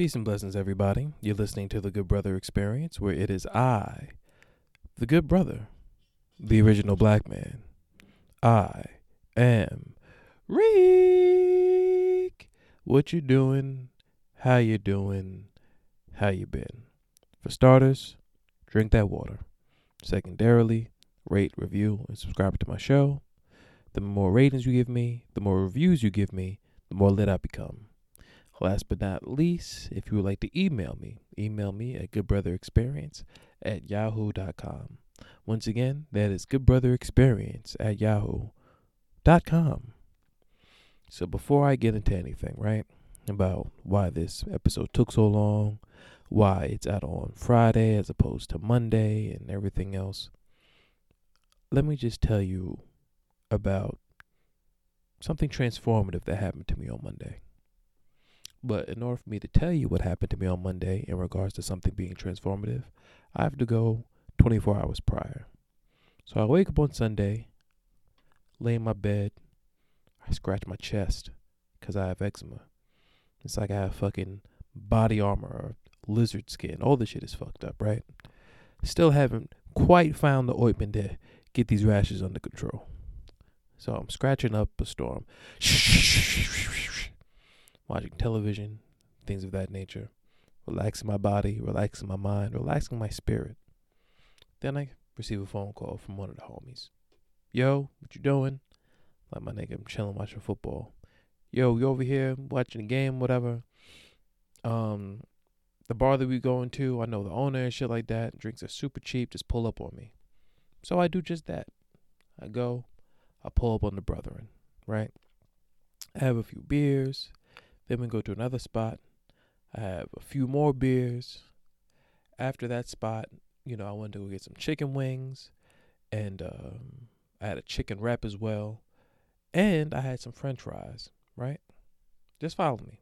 Peace and blessings, everybody. You're listening to the Good Brother Experience, where it is I, the Good Brother, the original black man. I am Reek. What you doing? How you doing? How you been? For starters, drink that water. Secondarily, rate, review, and subscribe to my show. The more ratings you give me, the more reviews you give me, the more lit I become. Last but not least, if you would like to email me, email me at goodbrotherexperience at yahoo.com. Once again, that is goodbrotherexperience at yahoo.com. So before I get into anything, right, about why this episode took so long, why it's out on Friday as opposed to Monday and everything else, let me just tell you about something transformative that happened to me on Monday. But in order for me to tell you what happened to me on Monday in regards to something being transformative, I have to go 24 hours prior. So I wake up on Sunday, lay in my bed, I scratch my chest because I have eczema. It's like I have fucking body armor or lizard skin. All this shit is fucked up, right? Still haven't quite found the ointment to get these rashes under control. So I'm scratching up a storm watching television, things of that nature, relaxing my body, relaxing my mind, relaxing my spirit. Then I receive a phone call from one of the homies. Yo, what you doing? Like my nigga, I'm chilling watching football. Yo, you over here watching the game, whatever. Um, the bar that we going to, I know the owner and shit like that. Drinks are super cheap. Just pull up on me. So I do just that. I go, I pull up on the brethren, right? I have a few beers. Then we go to another spot. I have a few more beers. After that spot, you know, I went to go get some chicken wings, and um, I had a chicken wrap as well, and I had some French fries. Right? Just follow me.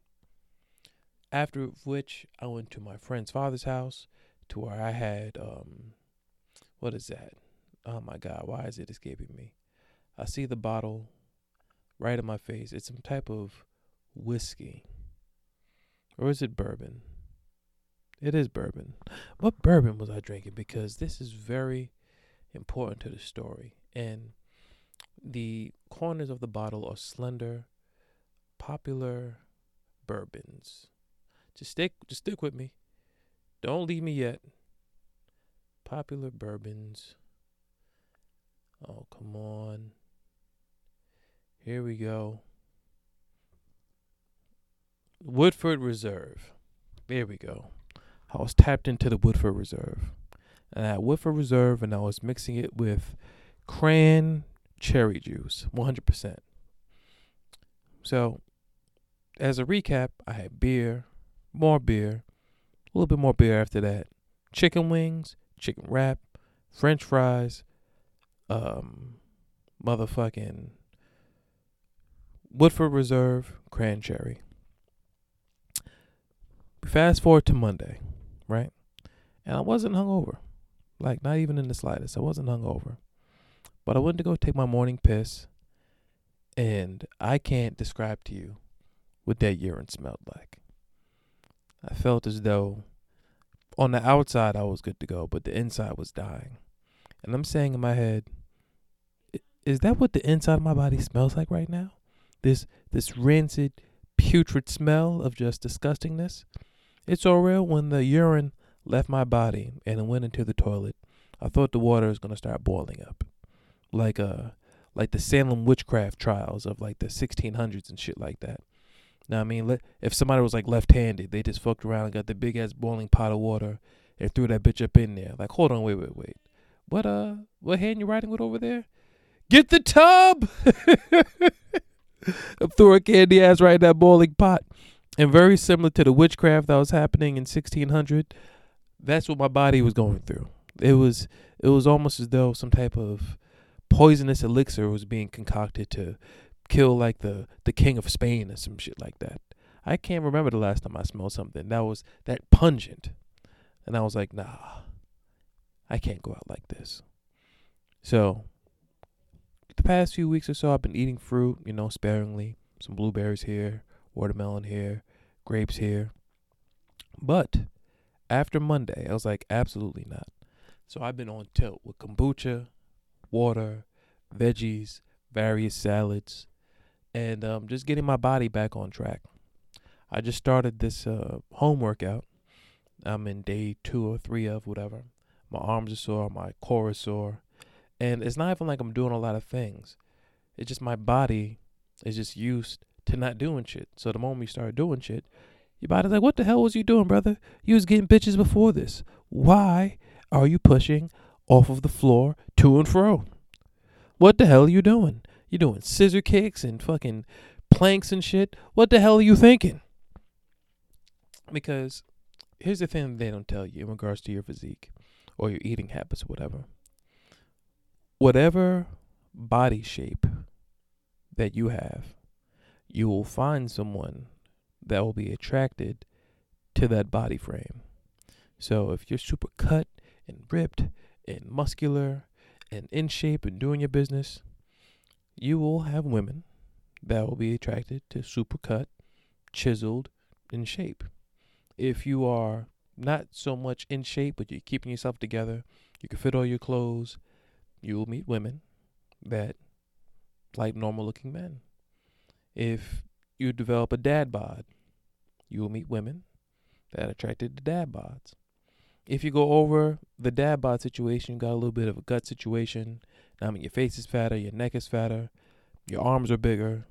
After which, I went to my friend's father's house, to where I had um, what is that? Oh my God, why is it escaping me? I see the bottle right in my face. It's some type of whiskey. Or is it bourbon? It is bourbon. What bourbon was I drinking? Because this is very important to the story. And the corners of the bottle are slender, popular bourbons. Just stick just stick with me. Don't leave me yet. Popular bourbons. Oh, come on. Here we go. Woodford Reserve. There we go. I was tapped into the Woodford Reserve. And I had Woodford Reserve and I was mixing it with cran cherry juice, 100%. So, as a recap, I had beer, more beer, a little bit more beer after that, chicken wings, chicken wrap, french fries, um, motherfucking Woodford Reserve, cran cherry. Fast forward to Monday, right? And I wasn't hungover. Like, not even in the slightest. I wasn't hungover. But I went to go take my morning piss. And I can't describe to you what that urine smelled like. I felt as though on the outside I was good to go, but the inside was dying. And I'm saying in my head, is that what the inside of my body smells like right now? This this rancid, putrid smell of just disgustingness? It's so real when the urine left my body and it went into the toilet. I thought the water was gonna start boiling up, like uh, like the Salem witchcraft trials of like the 1600s and shit like that. Now I mean, if somebody was like left-handed, they just fucked around and got the big ass boiling pot of water and threw that bitch up in there. Like, hold on, wait, wait, wait. What uh, what hand you riding with over there? Get the tub. I'm throwing candy ass right in that boiling pot and very similar to the witchcraft that was happening in 1600 that's what my body was going through. It was it was almost as though some type of poisonous elixir was being concocted to kill like the the king of spain or some shit like that. I can't remember the last time i smelled something that was that pungent. And i was like nah i can't go out like this. So the past few weeks or so i've been eating fruit you know sparingly. Some blueberries here watermelon here, grapes here. But after Monday, I was like, absolutely not. So I've been on tilt with kombucha, water, veggies, various salads, and um, just getting my body back on track. I just started this uh, home workout. I'm in day two or three of whatever. My arms are sore, my core is sore, and it's not even like I'm doing a lot of things. It's just my body is just used to not doing shit. So the moment you start doing shit, your body's like, "What the hell was you doing, brother? You was getting bitches before this. Why are you pushing off of the floor to and fro? What the hell are you doing? You doing scissor kicks and fucking planks and shit? What the hell are you thinking?" Because here's the thing they don't tell you in regards to your physique or your eating habits or whatever. Whatever body shape that you have, you will find someone that will be attracted to that body frame. So if you're super cut and ripped and muscular and in shape and doing your business, you will have women that will be attracted to super cut, chiseled, in shape. If you are not so much in shape, but you're keeping yourself together, you can fit all your clothes, you will meet women that like normal looking men. If you develop a dad bod, you will meet women that are attracted to dad bods. If you go over the dad bod situation, you got a little bit of a gut situation. I mean, your face is fatter, your neck is fatter, your arms are bigger.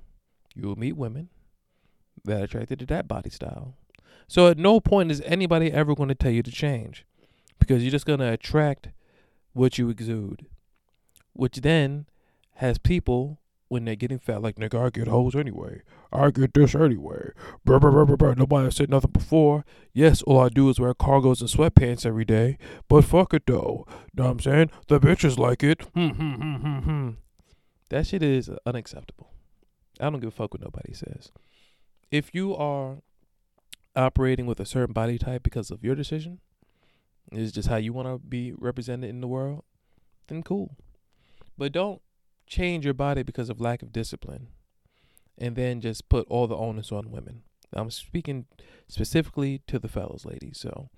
You will meet women that are attracted to that body style. So at no point is anybody ever going to tell you to change because you're just going to attract what you exude, which then has people when they're getting fat, like nigga, I get hoes anyway. I get this anyway. Brr, brr, brr, brr, Nobody said nothing before. Yes, all I do is wear cargos and sweatpants every day. But fuck it though. Know what I'm saying? The bitches like it. Hmm, hmm, hmm. That shit is unacceptable. I don't give a fuck what nobody says. If you are operating with a certain body type because of your decision, is just how you want to be represented in the world, then cool. But don't change your body because of lack of discipline and then just put all the onus on women. I'm speaking specifically to the fellas, ladies. So,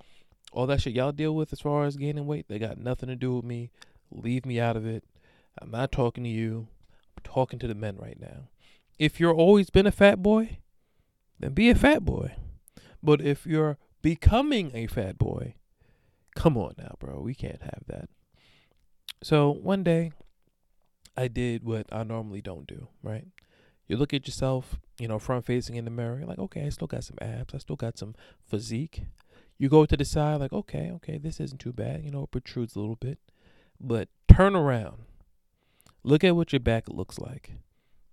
all that shit y'all deal with as far as gaining weight, they got nothing to do with me. Leave me out of it. I'm not talking to you. I'm talking to the men right now. If you're always been a fat boy, then be a fat boy. But if you're becoming a fat boy, come on now, bro. We can't have that. So one day, I did what I normally don't do, right? You look at yourself, you know, front facing in the mirror, you're like, okay, I still got some abs, I still got some physique. You go to the side, like, okay, okay, this isn't too bad, you know, it protrudes a little bit. But turn around, look at what your back looks like.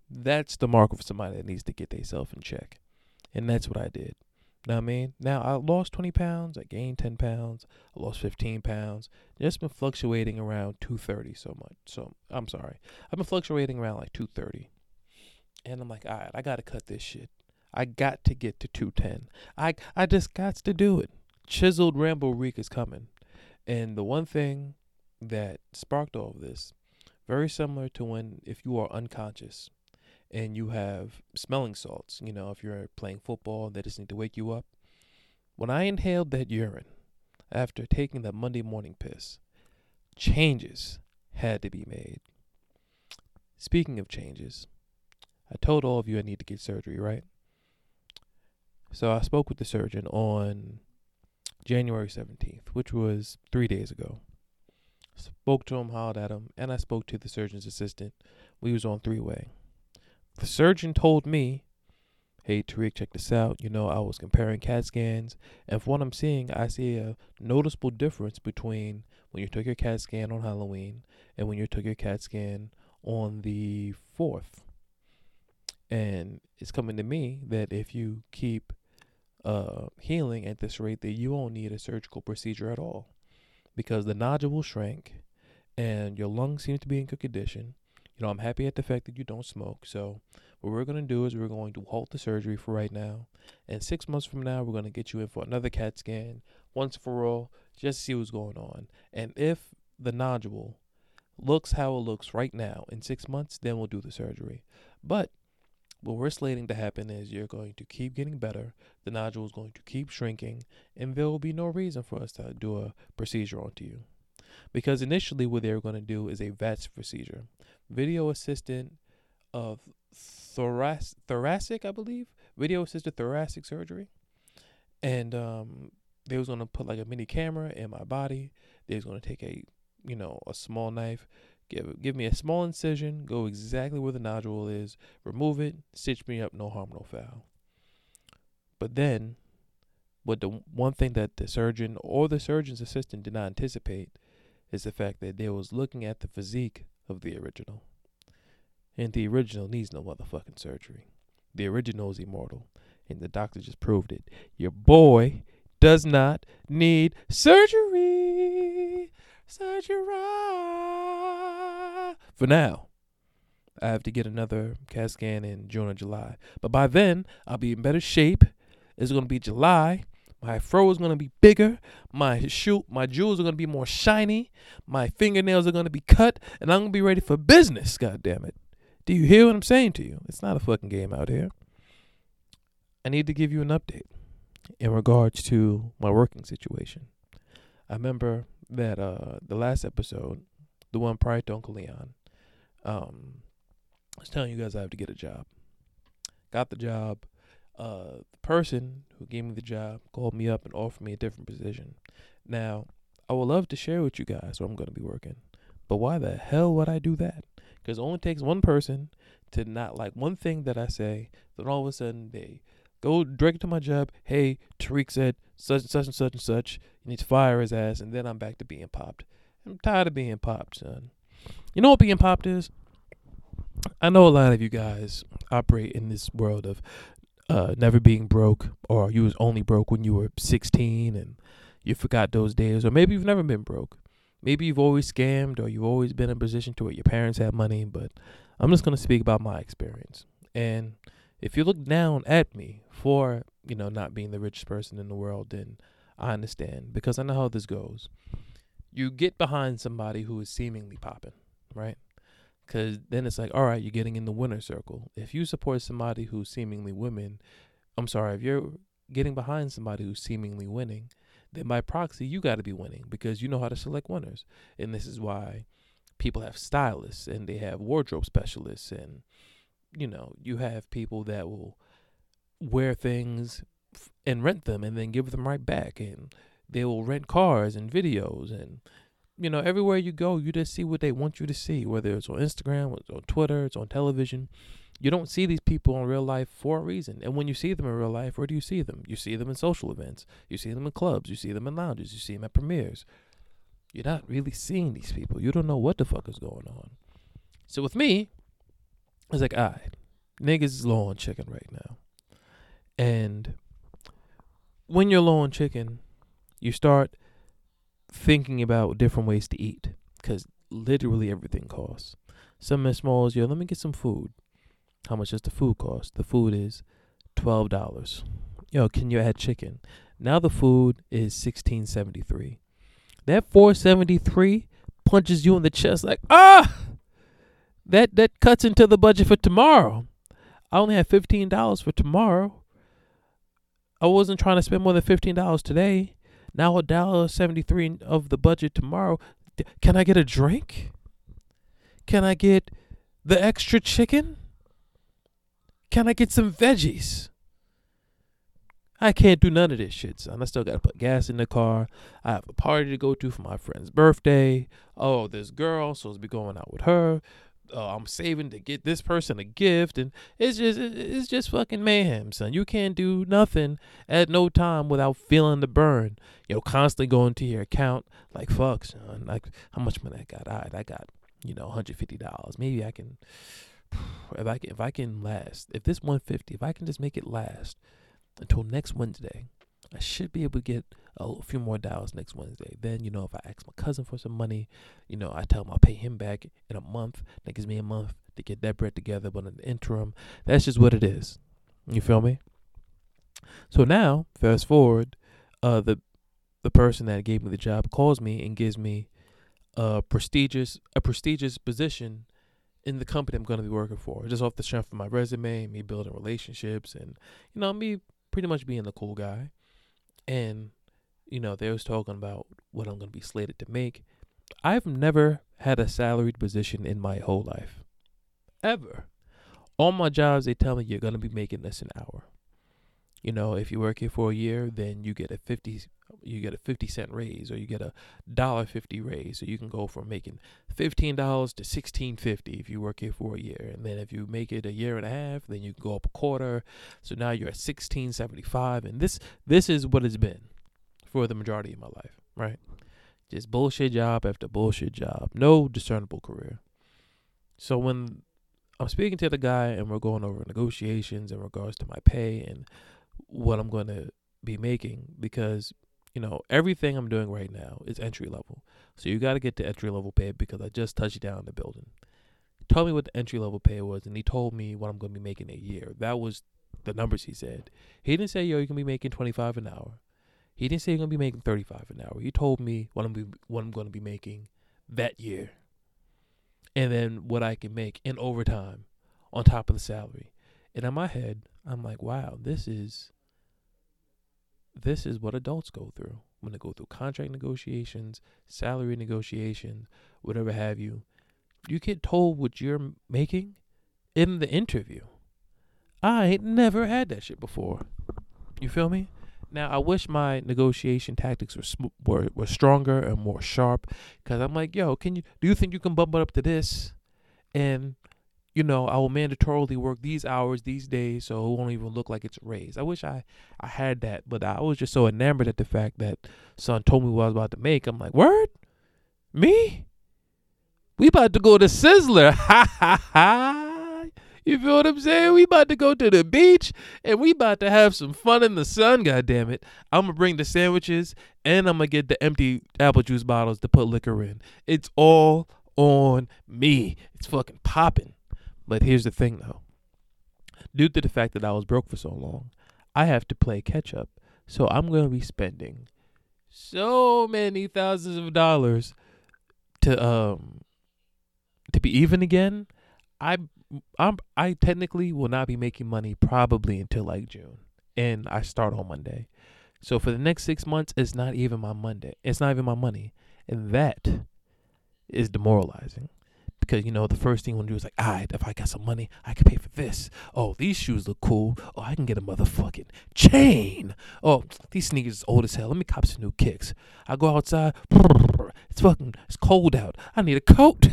That's the mark of somebody that needs to get themselves in check. And that's what I did. Now I mean? Now I lost 20 pounds, I gained 10 pounds, I lost 15 pounds. Just been fluctuating around 230 so much. So I'm sorry. I've been fluctuating around like 230. And I'm like, all right, I gotta cut this shit. I got to get to 210. I I just got to do it. Chiseled Rambo Reek is coming. And the one thing that sparked all of this, very similar to when if you are unconscious and you have smelling salts, you know, if you're playing football, they just need to wake you up. When I inhaled that urine after taking that Monday morning piss, changes had to be made. Speaking of changes, I told all of you I need to get surgery, right? So I spoke with the surgeon on January 17th, which was three days ago. Spoke to him, hollered at him, and I spoke to the surgeon's assistant. We was on three way. The surgeon told me, hey, Tariq, check this out. You know, I was comparing CAT scans, and from what I'm seeing, I see a noticeable difference between when you took your CAT scan on Halloween and when you took your CAT scan on the 4th. And it's coming to me that if you keep uh, healing at this rate, that you won't need a surgical procedure at all because the nodule will shrink and your lungs seem to be in good condition you know, I'm happy at the fact that you don't smoke. So, what we're going to do is we're going to halt the surgery for right now. And six months from now, we're going to get you in for another CAT scan once for all, just to see what's going on. And if the nodule looks how it looks right now in six months, then we'll do the surgery. But what we're slating to happen is you're going to keep getting better, the nodule is going to keep shrinking, and there will be no reason for us to do a procedure onto you. Because initially, what they were going to do is a VATS procedure, video assistant of thorac- thoracic, I believe, video assisted thoracic surgery, and um, they was going to put like a mini camera in my body. They was going to take a, you know, a small knife, give give me a small incision, go exactly where the nodule is, remove it, stitch me up, no harm, no foul. But then, what the one thing that the surgeon or the surgeon's assistant did not anticipate is the fact that they was looking at the physique of the original. And the original needs no motherfucking surgery. The original is immortal. And the doctor just proved it. Your boy does not need surgery. Surgery. For now. I have to get another CAT scan in June or July. But by then, I'll be in better shape. It's going to be July. My fro is to be bigger. My shoe, my jewels are to be more shiny. My fingernails are to be cut. And I'm to be ready for business, God damn it. Do you hear what I'm saying to you? It's not a fucking game out here. I need to give you an update in regards to my working situation. I remember that uh the last episode, the one prior to Uncle Leon, um, I was telling you guys I have to get a job. Got the job. Uh, the person who gave me the job called me up and offered me a different position. Now, I would love to share with you guys where I'm going to be working, but why the hell would I do that? Because it only takes one person to not like one thing that I say, then all of a sudden they go direct to my job. Hey, Tariq said such and such and such and such. You to fire his ass, and then I'm back to being popped. I'm tired of being popped, son. You know what being popped is? I know a lot of you guys operate in this world of uh, never being broke, or you was only broke when you were 16 and you forgot those days, or maybe you've never been broke. Maybe you've always scammed, or you've always been in a position to where your parents had money. But I'm just gonna speak about my experience. And if you look down at me for you know not being the richest person in the world, then I understand because I know how this goes. You get behind somebody who is seemingly popping, right? Because then it's like, all right, you're getting in the winner circle. If you support somebody who's seemingly women, I'm sorry, if you're getting behind somebody who's seemingly winning, then by proxy, you got to be winning because you know how to select winners. And this is why people have stylists and they have wardrobe specialists. And, you know, you have people that will wear things and rent them and then give them right back. And they will rent cars and videos and you know, everywhere you go, you just see what they want you to see, whether it's on Instagram, it's on Twitter, it's on television. You don't see these people in real life for a reason. And when you see them in real life, where do you see them? You see them in social events, you see them in clubs, you see them in lounges, you see them at premieres. You're not really seeing these people. You don't know what the fuck is going on. So with me, it's like, all right, niggas is low on chicken right now. And when you're low on chicken, you start thinking about different ways to eat because literally everything costs. Some as small as yo, let me get some food. How much does the food cost? The food is twelve dollars. Yo, can you add chicken? Now the food is sixteen seventy three. That four seventy three punches you in the chest like ah. That that cuts into the budget for tomorrow. I only have fifteen dollars for tomorrow. I wasn't trying to spend more than fifteen dollars today. Now a dollar seventy three of the budget tomorrow. Can I get a drink? Can I get the extra chicken? Can I get some veggies? I can't do none of this shit, son. I still gotta put gas in the car. I have a party to go to for my friend's birthday. Oh, this girl supposed to be going out with her uh, I'm saving to get this person a gift, and it's just it's just fucking mayhem, son. You can't do nothing at no time without feeling the burn. You know, constantly going to your account like fuck, son. Like how much money I got? All right, I got you know 150 dollars. Maybe I can if I can if I can last if this 150 if I can just make it last until next Wednesday, I should be able to get a few more dollars next Wednesday. Then, you know, if I ask my cousin for some money, you know, I tell him I'll pay him back in a month. That gives me a month to get that bread together. But in the interim, that's just what it is. You feel me? So now, fast forward, uh, the the person that gave me the job calls me and gives me a prestigious a prestigious position in the company I'm going to be working for, just off the strength of my resume, me building relationships, and you know me pretty much being the cool guy. And you know they was talking about what I'm to be slated to make. I've never had a salaried position in my whole life, ever. All my jobs, they tell me you're to be making this an hour. You know, if you work here for a year, then you get a fifty you get a 50 cent raise or you get a dollar 50 raise so you can go from making $15 to 1650 if you work here for a year. And then if you make it a year and a half then you can go up a quarter. So now you're at 1675 and this this is what it's been for the majority of my life right? Just bullshit job after bullshit job. No discernible career. So when i'm speaking to the guy and we're going over negotiations in regards to my pay and what i'm going to be making because you know, everything I'm doing right now is entry level. So you got to get to entry level pay because I just touched down the building. He told me what the entry level pay was, and he told me what I'm going to be making a year. That was the numbers he said. He didn't say, yo, you're to be making 25 an hour. He didn't say you're going to be making 35 an hour. He told me what I'm, be, what I'm going to be making that year. And then what I can make in overtime on top of the salary. And in my head, I'm like, wow, this is this is what adults go through when they go through contract negotiations, salary negotiations, whatever have you. You get told what you're making in the interview. I ain't never had that shit before. You feel me? Now I wish my negotiation tactics were were, were stronger and more sharp, because I'm like, yo, can you do you think you can bump it up to this, and you know, I will mandatorily work these hours these days, so it won't even look like it's a raise. I wish I, I had that, but I was just so enamored at the fact that son told me what I was about to make. I'm like, word, me, we about to go to Sizzler, ha ha ha. You feel what I'm saying? We about to go to the beach and we about to have some fun in the sun. God damn it! I'm gonna bring the sandwiches and I'm gonna get the empty apple juice bottles to put liquor in. It's all on me. It's fucking popping. But here's the thing though. Due to the fact that I was broke for so long, I have to play catch up. So I'm going to be spending so many thousands of dollars to um to be even again. I I'm I technically will not be making money probably until like June. And I start on Monday. So for the next 6 months it's not even my Monday. It's not even my money. And that is demoralizing because you know the first thing you want to do is like, all right, if I got some money, I can pay for this. Oh, these shoes look cool. Oh, I can get a motherfucking chain. Oh, these sneakers is old as hell. Let me cop some new kicks. I go outside. It's fucking it's cold out. I need a coat.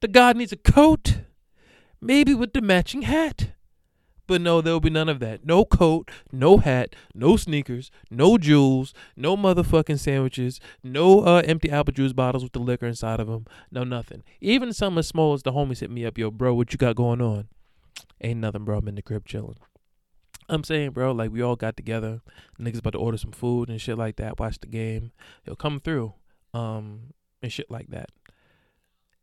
The god needs a coat, maybe with the matching hat. But no, there will be none of that. No coat, no hat, no sneakers, no jewels, no motherfucking sandwiches, no uh, empty apple juice bottles with the liquor inside of them. No nothing. Even some as small as the homies hit me up, yo, bro, what you got going on? Ain't nothing, bro. I'm in the crib chilling. I'm saying, bro, like we all got together. Niggas about to order some food and shit like that. Watch the game. He'll come through, um, and shit like that.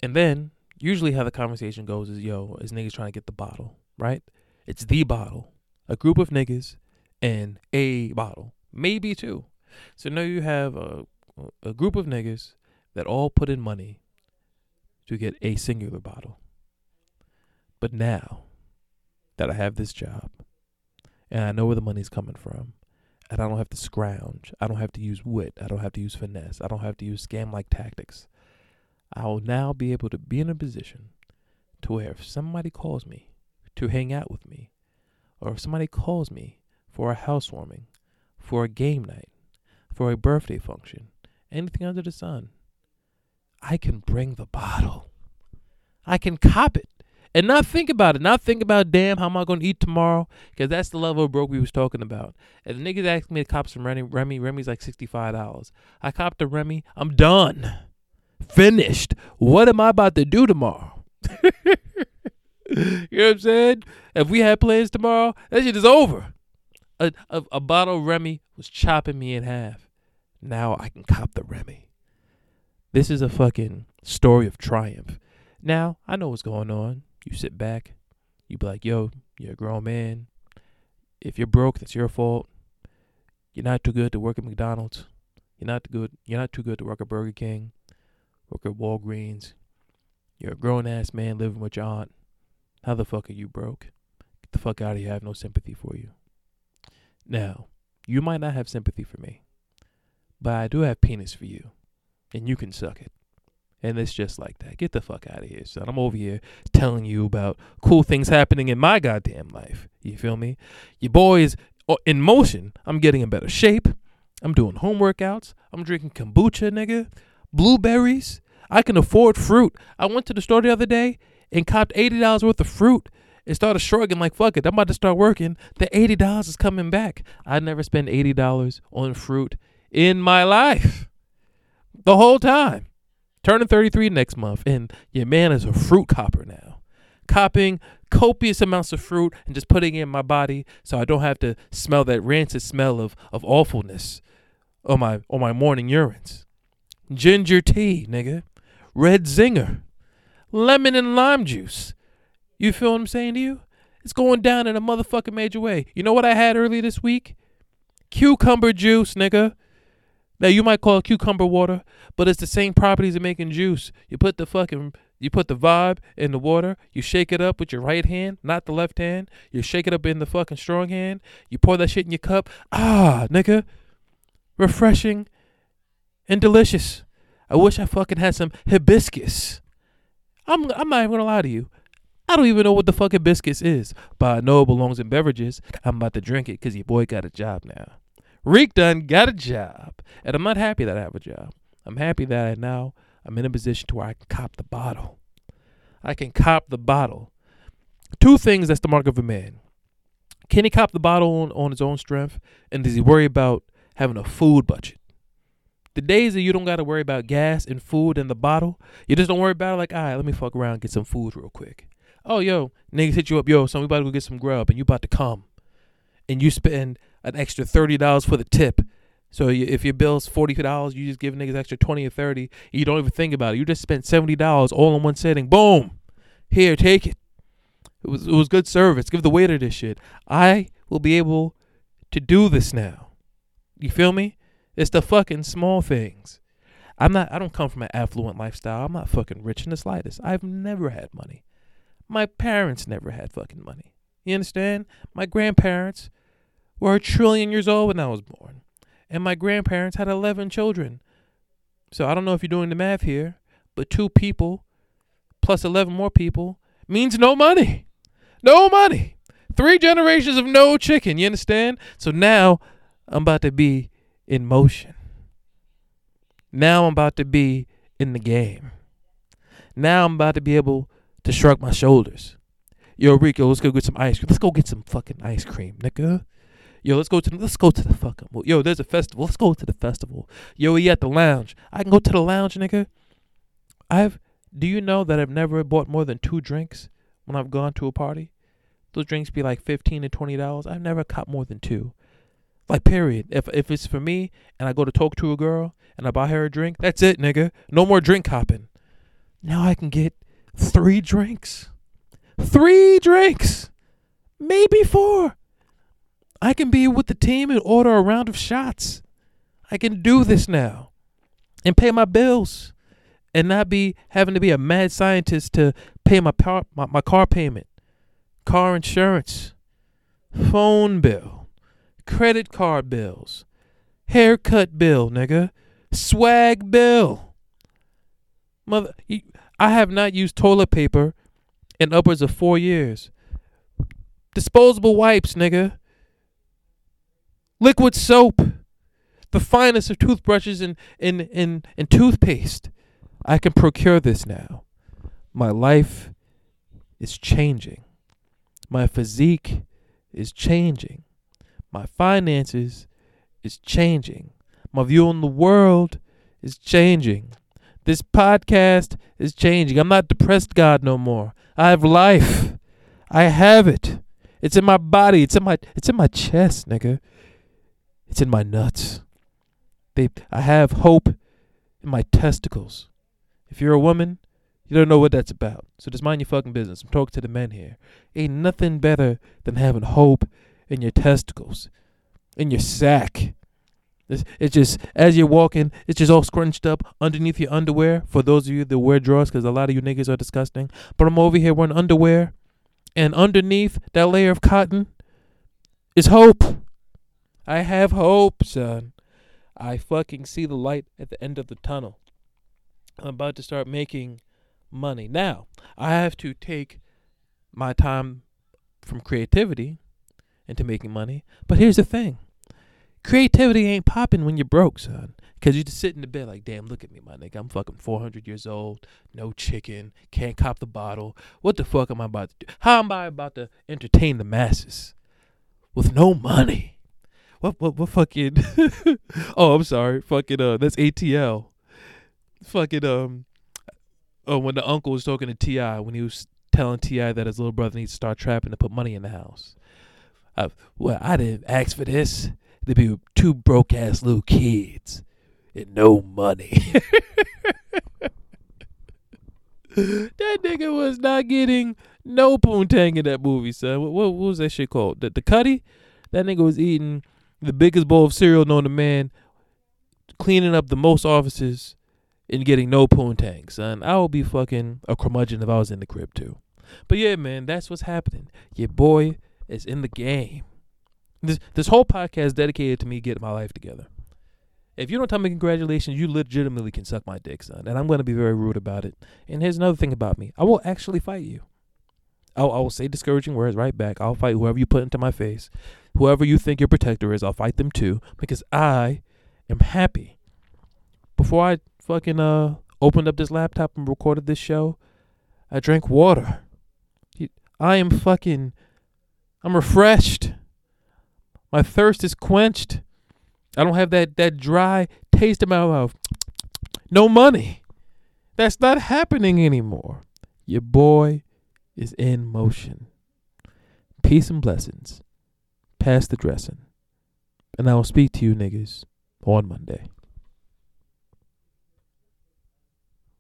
And then usually how the conversation goes is, yo, is niggas trying to get the bottle, right? It's the bottle, a group of niggas, and a bottle, maybe two. So now you have a a group of niggas that all put in money to get a singular bottle. But now that I have this job and I know where the money's coming from, and I don't have to scrounge, I don't have to use wit, I don't have to use finesse, I don't have to use scam like tactics. I will now be able to be in a position to where if somebody calls me to hang out with me, or if somebody calls me for a housewarming, for a game night, for a birthday function, anything under the sun, I can bring the bottle. I can cop it and not think about it. Not think about, damn, how am I going to eat tomorrow? Because that's the level of broke we was talking about. And the niggas asked me to cop some Remy. Remy, Remy's like $65. I copped a Remy. I'm done. Finished. What am I about to do tomorrow? you know what I'm saying? If we had plans tomorrow, that shit is over. A, a, a bottle of Remy was chopping me in half. Now I can cop the Remy. This is a fucking story of triumph. Now I know what's going on. You sit back, you be like, yo, you're a grown man. If you're broke, that's your fault. You're not too good to work at McDonald's. You're not too good. You're not too good to work at Burger King, work at Walgreens. You're a grown ass man living with your aunt. How the fuck are you broke? Get the fuck out of here. I have no sympathy for you. Now, you might not have sympathy for me, but I do have penis for you, and you can suck it. And it's just like that. Get the fuck out of here, son. I'm over here telling you about cool things happening in my goddamn life. You feel me? Your boy is uh, in motion. I'm getting in better shape. I'm doing home workouts. I'm drinking kombucha, nigga. Blueberries. I can afford fruit. I went to the store the other day and copped $80 worth of fruit and started shrugging like, fuck it, I'm about to start working. The $80 is coming back. I never spent $80 on fruit in my life. The whole time. Turning 33 next month, and your man is a fruit copper now. Copping copious amounts of fruit and just putting it in my body so I don't have to smell that rancid smell of, of awfulness on my on my morning urines. Ginger tea, nigga. Red zinger. Lemon and lime juice. You feel what I'm saying to you? It's going down in a motherfucking major way. You know what I had earlier this week? Cucumber juice, nigga. Now you might call it cucumber water, but it's the same properties of making juice. You put the fucking you put the vibe in the water, you shake it up with your right hand, not the left hand. You shake it up in the fucking strong hand. You pour that shit in your cup. Ah, nigga. Refreshing and delicious. I wish I fucking had some hibiscus. I'm I'm not even gonna lie to you. I don't even know what the fucking hibiscus is, but I know it belongs in beverages. I'm about to drink it because your boy got a job now. Reek done got a job. And I'm not happy that I have a job. I'm happy that I now I'm in a position to where I can cop the bottle. I can cop the bottle. Two things that's the mark of a man. Can he cop the bottle on, on his own strength? And does he worry about having a food budget? The days that you don't got to worry about gas and food in the bottle, you just don't worry about it like, all right, let me fuck around get some food real quick. Oh, yo, niggas hit you up, yo, so we about to go get some grub and you about to come. And you spend an extra $30 for the tip. So you, if your bill's $40, you just give niggas extra 20 or 30 You don't even think about it. You just spent $70 all in one sitting. Boom. Here, take it. It was, it was good service. Give the waiter this shit. I will be able to do this now. You feel me? It's the fucking small things. I'm not I don't come from an affluent lifestyle. I'm not fucking rich in the slightest. I've never had money. My parents never had fucking money. You understand? My grandparents were a trillion years old when I was born. And my grandparents had 11 children. So I don't know if you're doing the math here, but two people plus 11 more people means no money. No money. Three generations of no chicken. You understand? So now I'm about to be in motion. Now I'm about to be in the game. Now I'm about to be able to shrug my shoulders. Yo, Rico, let's go get some ice cream. Let's go get some fucking ice cream, nigga. Yo, let's go to let's go to the fucking yo. There's a festival. Let's go to the festival. Yo, we at the lounge. I can go to the lounge, nigga. I've. Do you know that I've never bought more than two drinks when I've gone to a party? Those drinks be like fifteen to twenty dollars. I've never caught more than two. Like period. If if it's for me and I go to talk to a girl and I buy her a drink, that's it, nigga. No more drink hopping. Now I can get three drinks. Three drinks. Maybe four. I can be with the team and order a round of shots. I can do this now and pay my bills and not be having to be a mad scientist to pay my, par- my, my car payment, car insurance, phone bill credit card bills, haircut bill, nigga, swag bill. Mother, I have not used toilet paper in upwards of four years. Disposable wipes, nigga. Liquid soap. The finest of toothbrushes and, and, and, and toothpaste. I can procure this now. My life is changing. My physique is changing. My finances is changing. My view on the world is changing. This podcast is changing. I'm not depressed God no more. I have life. I have it. It's in my body. It's in my it's in my chest, nigga. It's in my nuts. They I have hope in my testicles. If you're a woman, you don't know what that's about. So just mind your fucking business. I'm talking to the men here. Ain't nothing better than having hope in your testicles, in your sack. It's, it's just as you're walking, it's just all scrunched up underneath your underwear. For those of you that wear drawers, because a lot of you niggas are disgusting. But I'm over here wearing underwear, and underneath that layer of cotton is hope. I have hope, son. I fucking see the light at the end of the tunnel. I'm about to start making money. Now, I have to take my time from creativity into making money. But here's the thing creativity ain't popping when you're broke, son. Cause you just sit in the bed like, damn, look at me, my nigga. I'm fucking 400 years old, no chicken, can't cop the bottle. What the fuck am I about to do? How am I about to entertain the masses with no money? What what what fucking? oh, I'm sorry, fucking uh, that's ATL. Fucking um, oh, when the uncle was talking to Ti when he was telling Ti that his little brother needs to start trapping to put money in the house. I, well, I didn't ask for this. There'd be two broke ass little kids and no money. that nigga was not getting no poontang in that movie, son. What, what, what was that shit called? The, the Cuddy? That nigga was eating the biggest bowl of cereal known to man, cleaning up the most offices, and getting no poontang, son. I would be fucking a curmudgeon if I was in the crib too. But yeah, man, that's what's happening. Your boy is in the game. This this whole podcast is dedicated to me getting my life together. If you don't tell me congratulations, you legitimately can suck my dick, son. And I'm going to be very rude about it. And here's another thing about me I will actually fight you. I'll, I will say discouraging words right back. I'll fight whoever you put into my face. Whoever you think your protector is, I'll fight them too. Because I am happy. Before I fucking uh opened up this laptop and recorded this show, I drank water. I am fucking I'm refreshed. My thirst is quenched. I don't have that that dry taste in my mouth. No money. That's not happening anymore. Your boy is in motion. Peace and blessings. Pass the dressing. And I will speak to you niggas on Monday.